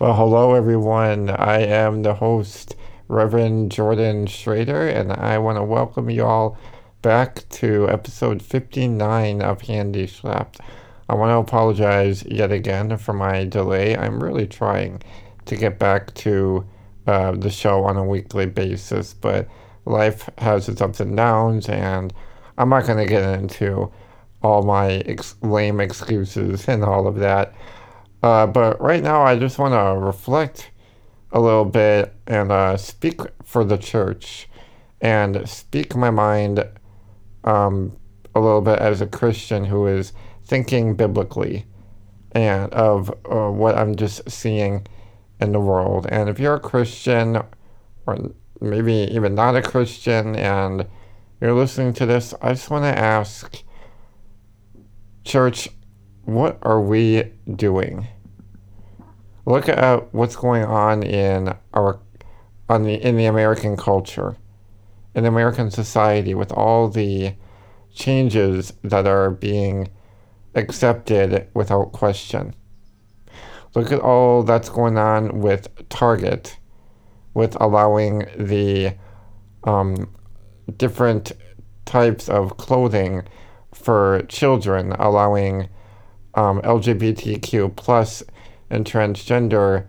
Well, hello everyone. I am the host, Reverend Jordan Schrader, and I want to welcome you all back to episode 59 of Handy Slapped. I want to apologize yet again for my delay. I'm really trying to get back to uh, the show on a weekly basis, but life has its ups and downs, and I'm not going to get into all my ex- lame excuses and all of that. Uh, but right now, I just want to reflect a little bit and uh, speak for the church and speak my mind um, a little bit as a Christian who is thinking biblically and of uh, what I'm just seeing in the world. And if you're a Christian, or maybe even not a Christian, and you're listening to this, I just want to ask, church, what are we doing? Look at what's going on in our on the in the American culture, in American society, with all the changes that are being accepted without question. Look at all that's going on with Target, with allowing the um, different types of clothing for children, allowing um, LGBTQ plus and transgender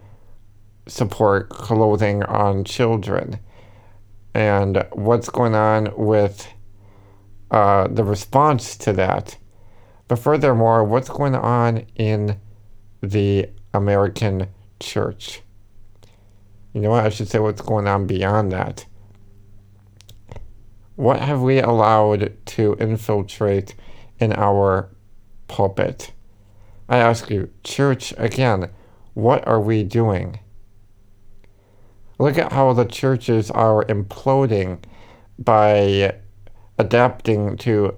support clothing on children, and what's going on with uh, the response to that. But furthermore, what's going on in the American church? You know what? I should say what's going on beyond that. What have we allowed to infiltrate in our pulpit? I ask you, church, again, what are we doing? Look at how the churches are imploding by adapting to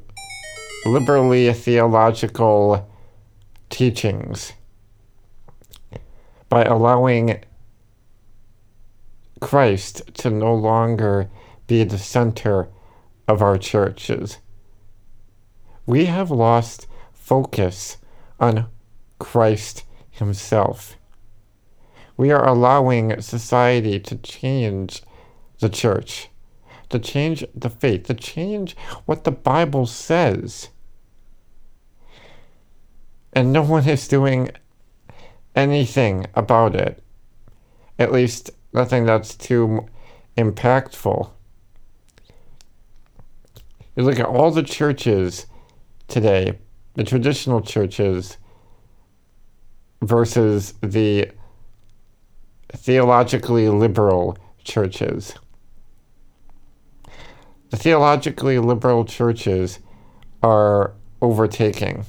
liberally theological teachings, by allowing Christ to no longer be the center of our churches. We have lost focus on Christ Himself. We are allowing society to change the church, to change the faith, to change what the Bible says. And no one is doing anything about it. At least, nothing that's too impactful. You look at all the churches today, the traditional churches versus the theologically liberal churches. The theologically liberal churches are overtaking.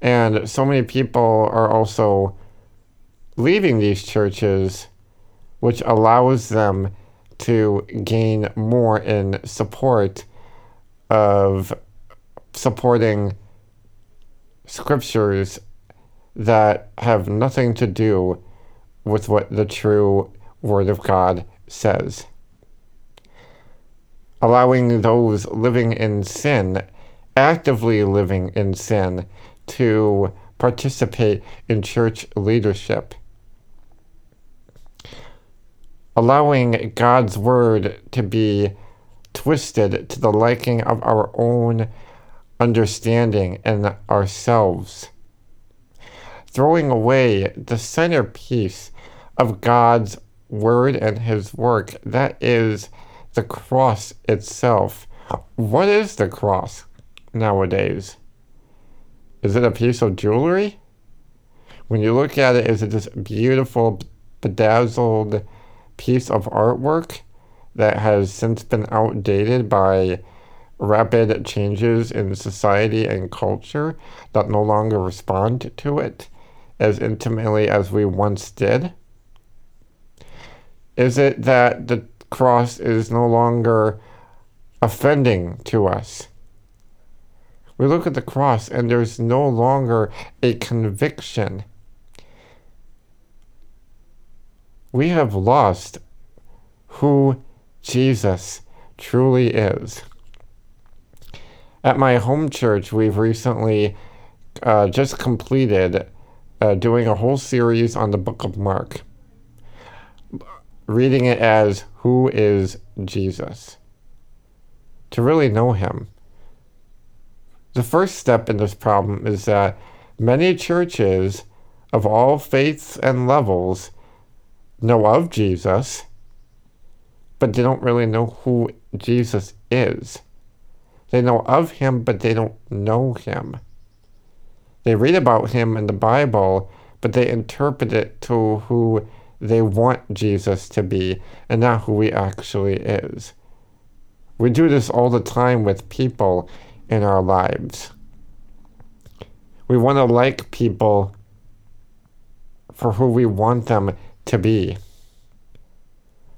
And so many people are also leaving these churches, which allows them to gain more in support of supporting scriptures that have nothing to do with what the true Word of God says. Allowing those living in sin, actively living in sin, to participate in church leadership. Allowing God's Word to be twisted to the liking of our own understanding and ourselves. Throwing away the centerpiece of God's word and his work, that is the cross itself. What is the cross nowadays? Is it a piece of jewelry? When you look at it, is it this beautiful, bedazzled piece of artwork that has since been outdated by rapid changes in society and culture that no longer respond to it as intimately as we once did? Is it that the cross is no longer offending to us? We look at the cross and there's no longer a conviction. We have lost who Jesus truly is. At my home church, we've recently uh, just completed uh, doing a whole series on the book of Mark, reading it as Who is Jesus? To really know him. The first step in this problem is that many churches of all faiths and levels know of Jesus, but they don't really know who Jesus is. They know of him, but they don't know him. They read about him in the Bible, but they interpret it to who they want Jesus to be and not who he actually is. We do this all the time with people in our lives. We want to like people for who we want them to be.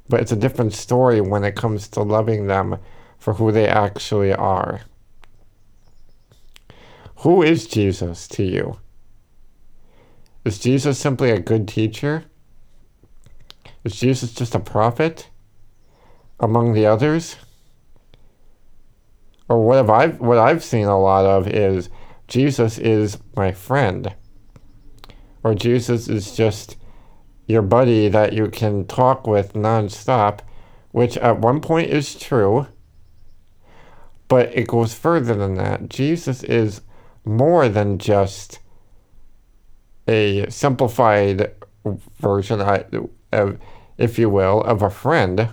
But it's a different story when it comes to loving them for who they actually are. Who is Jesus to you? Is Jesus simply a good teacher? Is Jesus just a prophet among the others? Or what have I what I've seen a lot of is Jesus is my friend. Or Jesus is just your buddy that you can talk with nonstop, which at one point is true, but it goes further than that. Jesus is more than just a simplified version, of, if you will, of a friend.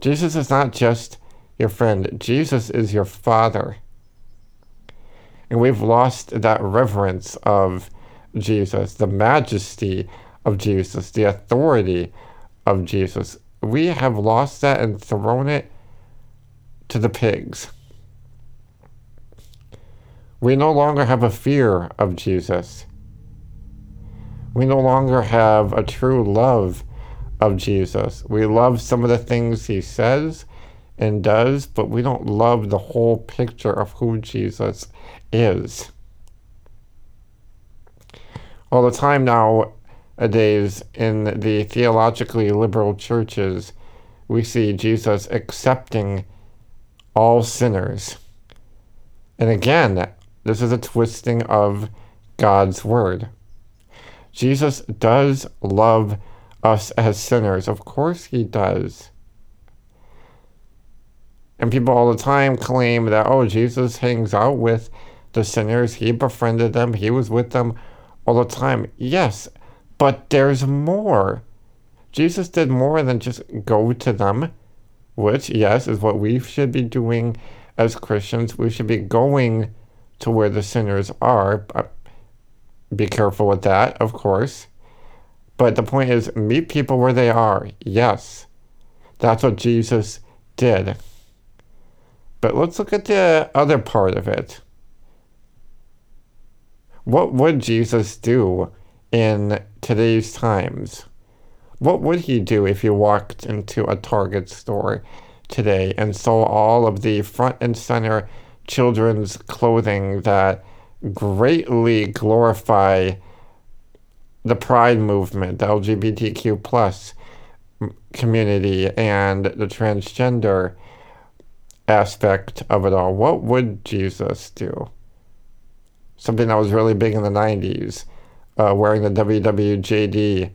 Jesus is not just your friend, Jesus is your father. And we've lost that reverence of Jesus, the majesty of Jesus, the authority of Jesus. We have lost that and thrown it to the pigs. We no longer have a fear of Jesus. We no longer have a true love of Jesus. We love some of the things he says and does, but we don't love the whole picture of who Jesus is. All the time nowadays in the theologically liberal churches, we see Jesus accepting all sinners. And again, this is a twisting of God's word. Jesus does love us as sinners. Of course, he does. And people all the time claim that, oh, Jesus hangs out with the sinners. He befriended them. He was with them all the time. Yes, but there's more. Jesus did more than just go to them, which, yes, is what we should be doing as Christians. We should be going to where the sinners are. Uh, be careful with that, of course. But the point is, meet people where they are. Yes, that's what Jesus did. But let's look at the other part of it. What would Jesus do in today's times? What would he do if he walked into a Target store today and saw all of the front and center children's clothing that greatly glorify the pride movement, the LGBTQ plus community, and the transgender aspect of it all. What would Jesus do? Something that was really big in the 90s, uh, wearing the WWJD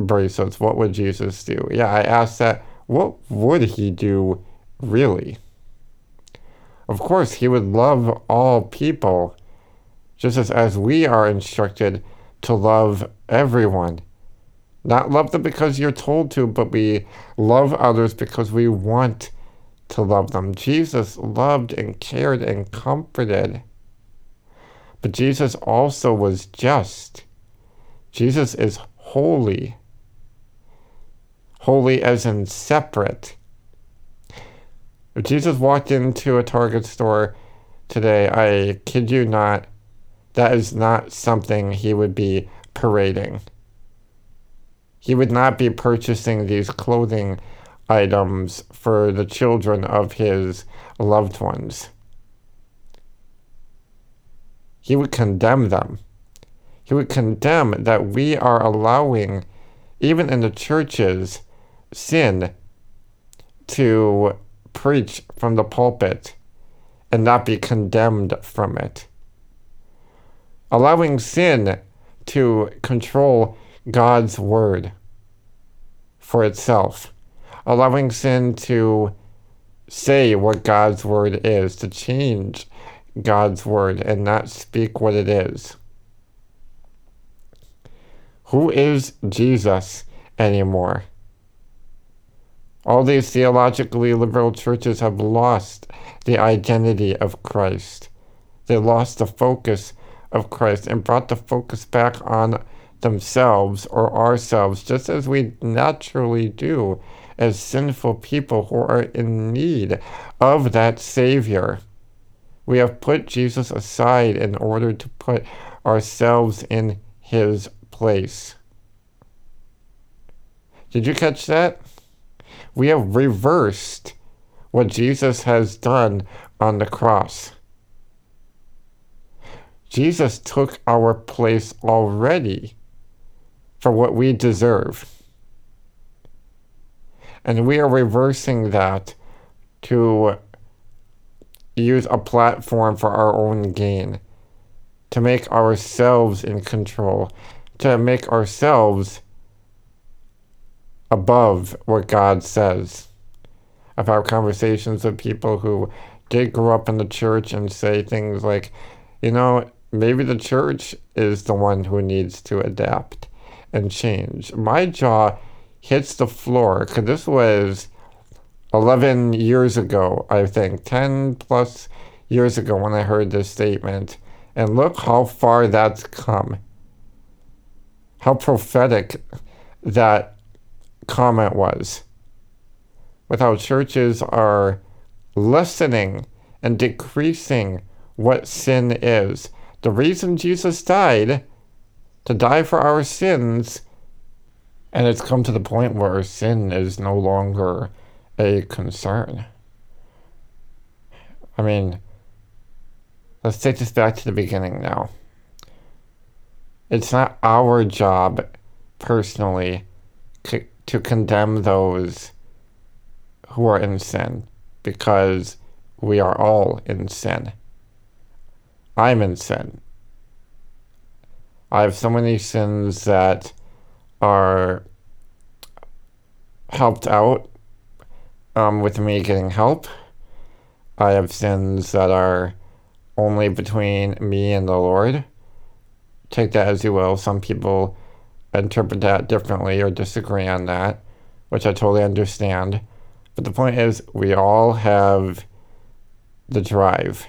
bracelets. What would Jesus do? Yeah, I asked that. What would he do really? Of course, he would love all people, just as, as we are instructed to love everyone. Not love them because you're told to, but we love others because we want to love them. Jesus loved and cared and comforted. But Jesus also was just. Jesus is holy. Holy as in separate. If Jesus walked into a Target store today, I kid you not, that is not something he would be parading. He would not be purchasing these clothing items for the children of his loved ones. He would condemn them. He would condemn that we are allowing, even in the churches, sin to preach from the pulpit and not be condemned from it. Allowing sin to control God's word for itself, allowing sin to say what God's word is, to change God's word and not speak what it is. Who is Jesus anymore? All these theologically liberal churches have lost the identity of Christ. They lost the focus of Christ and brought the focus back on themselves or ourselves, just as we naturally do as sinful people who are in need of that Savior. We have put Jesus aside in order to put ourselves in his place. Did you catch that? We have reversed what Jesus has done on the cross. Jesus took our place already for what we deserve. And we are reversing that to use a platform for our own gain, to make ourselves in control, to make ourselves above what God says. I've had conversations with people who did grow up in the church and say things like, you know, maybe the church is the one who needs to adapt and change. My jaw hits the floor because this was 11 years ago, I think, 10 plus years ago when I heard this statement. And look how far that's come. How prophetic that comment was. With how churches are lessening and decreasing what sin is. The reason Jesus died, to die for our sins, and it's come to the point where sin is no longer a concern. I mean, let's take this back to the beginning now. It's not our job personally to, to condemn those who are in sin because we are all in sin. I'm in sin. I have so many sins that are helped out um, with me getting help. I have sins that are only between me and the Lord. Take that as you will. Some people interpret that differently or disagree on that, which I totally understand. But the point is, we all have the drive.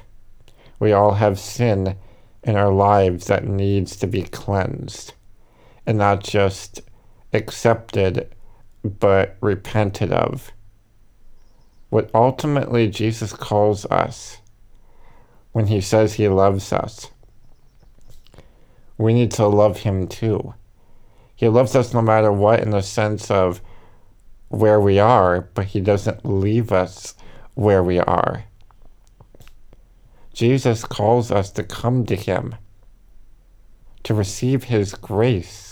We all have sin in our lives that needs to be cleansed and not just accepted but repented of. What ultimately Jesus calls us when he says he loves us, we need to love him too. He loves us no matter what in the sense of where we are, but he doesn't leave us where we are. Jesus calls us to come to him, to receive his grace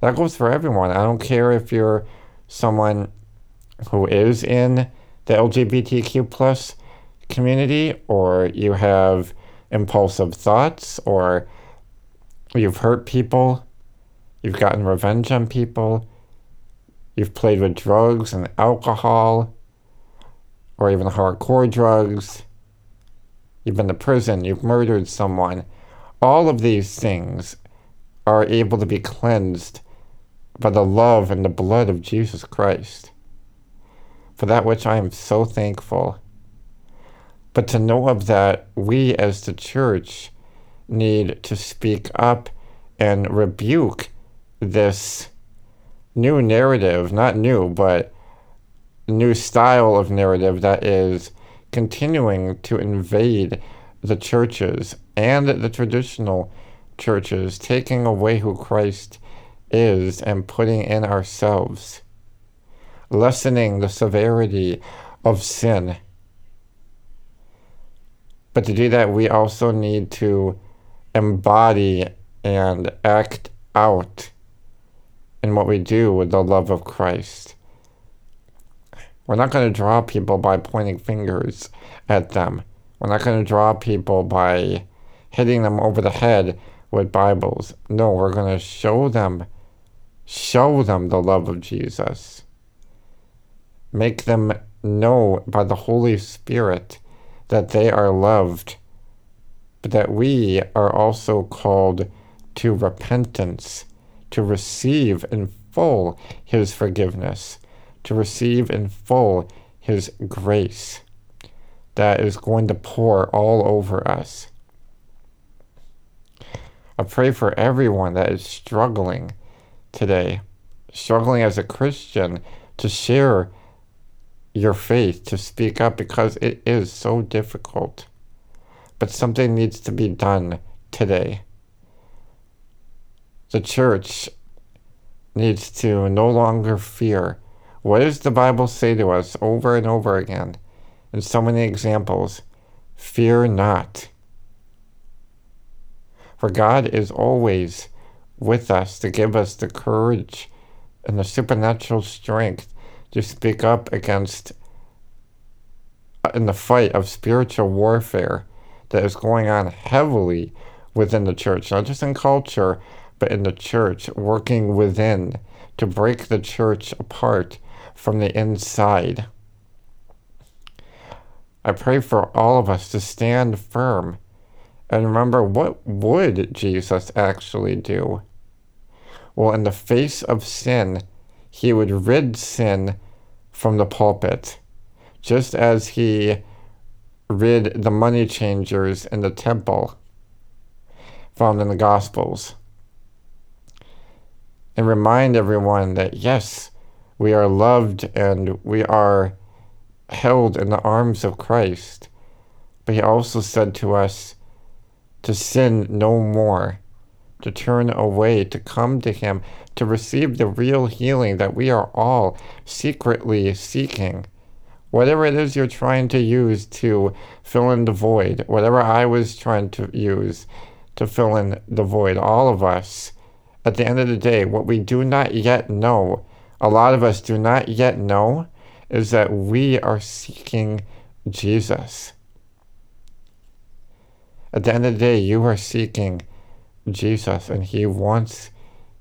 that goes for everyone. I don't care if you're someone who is in the LGBTQ plus community or you have impulsive thoughts or you've hurt people, you've gotten revenge on people, you've played with drugs and alcohol or even hardcore drugs, you've been to prison, you've murdered someone. All of these things are able to be cleansed by the love and the blood of Jesus Christ, for that which I am so thankful. But to know of that, we as the church need to speak up and rebuke this new narrative, not new, but new style of narrative that is continuing to invade the churches and the traditional churches, taking away who Christ is and putting in ourselves, lessening the severity of sin. But to do that, we also need to embody and act out in what we do with the love of Christ. We're not going to draw people by pointing fingers at them. We're not going to draw people by hitting them over the head with Bibles. No, we're going to show them, show them the love of Jesus. Make them know by the Holy Spirit that they are loved, but that we are also called to repentance, to receive in full His forgiveness, to receive in full His grace that is going to pour all over us. I pray for everyone that is struggling today, struggling as a Christian to share your faith, to speak up because it is so difficult. But something needs to be done today. The church needs to no longer fear. What does the Bible say to us over and over again? In so many examples, fear not. For God is always with us to give us the courage and the supernatural strength to speak up against uh, in the fight of spiritual warfare that is going on heavily within the church, not just in culture, but in the church, working within to break the church apart from the inside. I pray for all of us to stand firm and remember what would Jesus actually do? Well, in the face of sin, he would rid sin from the pulpit, just as he rid the money changers in the temple found in the Gospels. And remind everyone that yes, we are loved and we are held in the arms of Christ. But he also said to us to sin no more to turn away, to come to Him, to receive the real healing that we are all secretly seeking. Whatever it is you're trying to use to fill in the void, whatever I was trying to use to fill in the void, all of us, at the end of the day, what we do not yet know, a lot of us do not yet know, is that we are seeking Jesus. At the end of the day, you are seeking Jesus, and He wants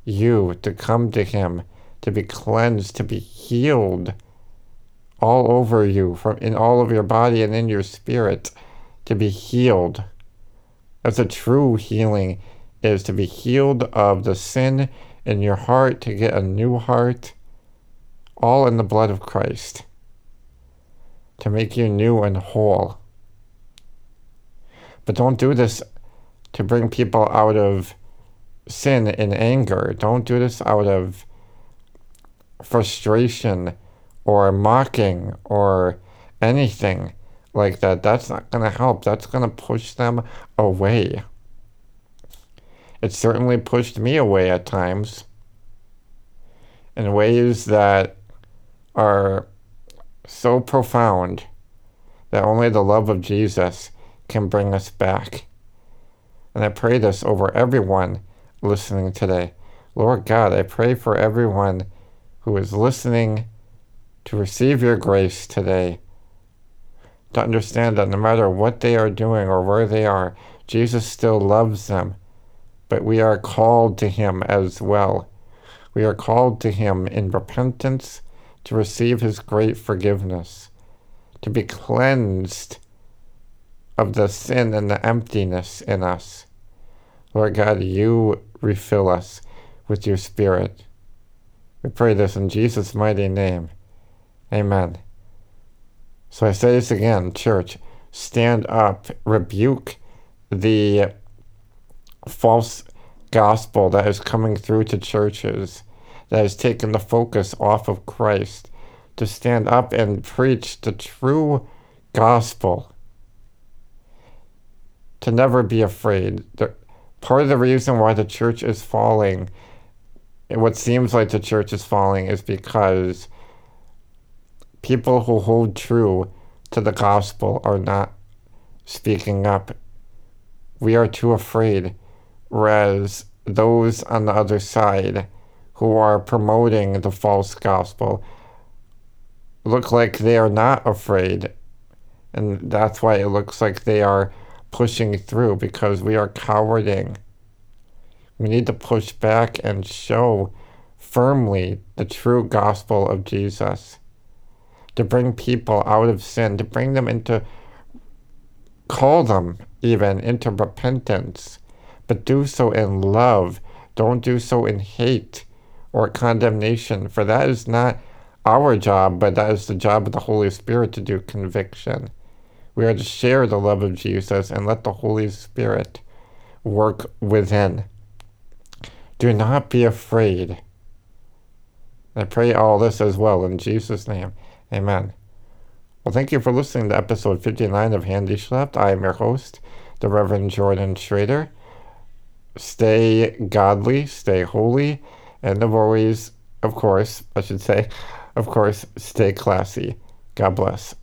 you to come to Him, to be cleansed, to be healed all over you, from in all of your body and in your spirit, to be healed. That's a true healing is to be healed of the sin in your heart, to get a new heart, all in the blood of Christ, to make you new and whole. But don't do this to bring people out of sin and anger. Don't do this out of frustration or mocking or anything like that. That's not going to help. That's going to push them away. It certainly pushed me away at times in ways that are so profound that only the love of Jesus can bring us back. And I pray this over everyone listening today. Lord God, I pray for everyone who is listening to receive your grace today. To understand that no matter what they are doing or where they are, Jesus still loves them. But we are called to him as well. We are called to him in repentance to receive his great forgiveness, to be cleansed of the sin and the emptiness in us. Lord God, you refill us with your Spirit. We pray this in Jesus' mighty name. Amen. So I say this again, church, stand up, rebuke the false gospel that is coming through to churches, that has taken the focus off of Christ, to stand up and preach the true gospel to never be afraid. Part of the reason why the church is falling, what seems like the church is falling, is because people who hold true to the gospel are not speaking up. We are too afraid, whereas those on the other side who are promoting the false gospel look like they are not afraid. And that's why it looks like they are pushing through because we are cowarding. We need to push back and show firmly the true gospel of Jesus. To bring people out of sin, to bring them into, call them even into repentance, but do so in love. Don't do so in hate or condemnation, for that is not our job, but that is the job of the Holy Spirit to do conviction. We are to share the love of Jesus and let the Holy Spirit work within. Do not be afraid. I pray all this as well in Jesus' name. Amen. Well, thank you for listening to episode 59 of Handy Schlepped. I am your host, the Reverend Jordan Schrader. Stay godly, stay holy, and of always, of course, I should say, of course, stay classy. God bless.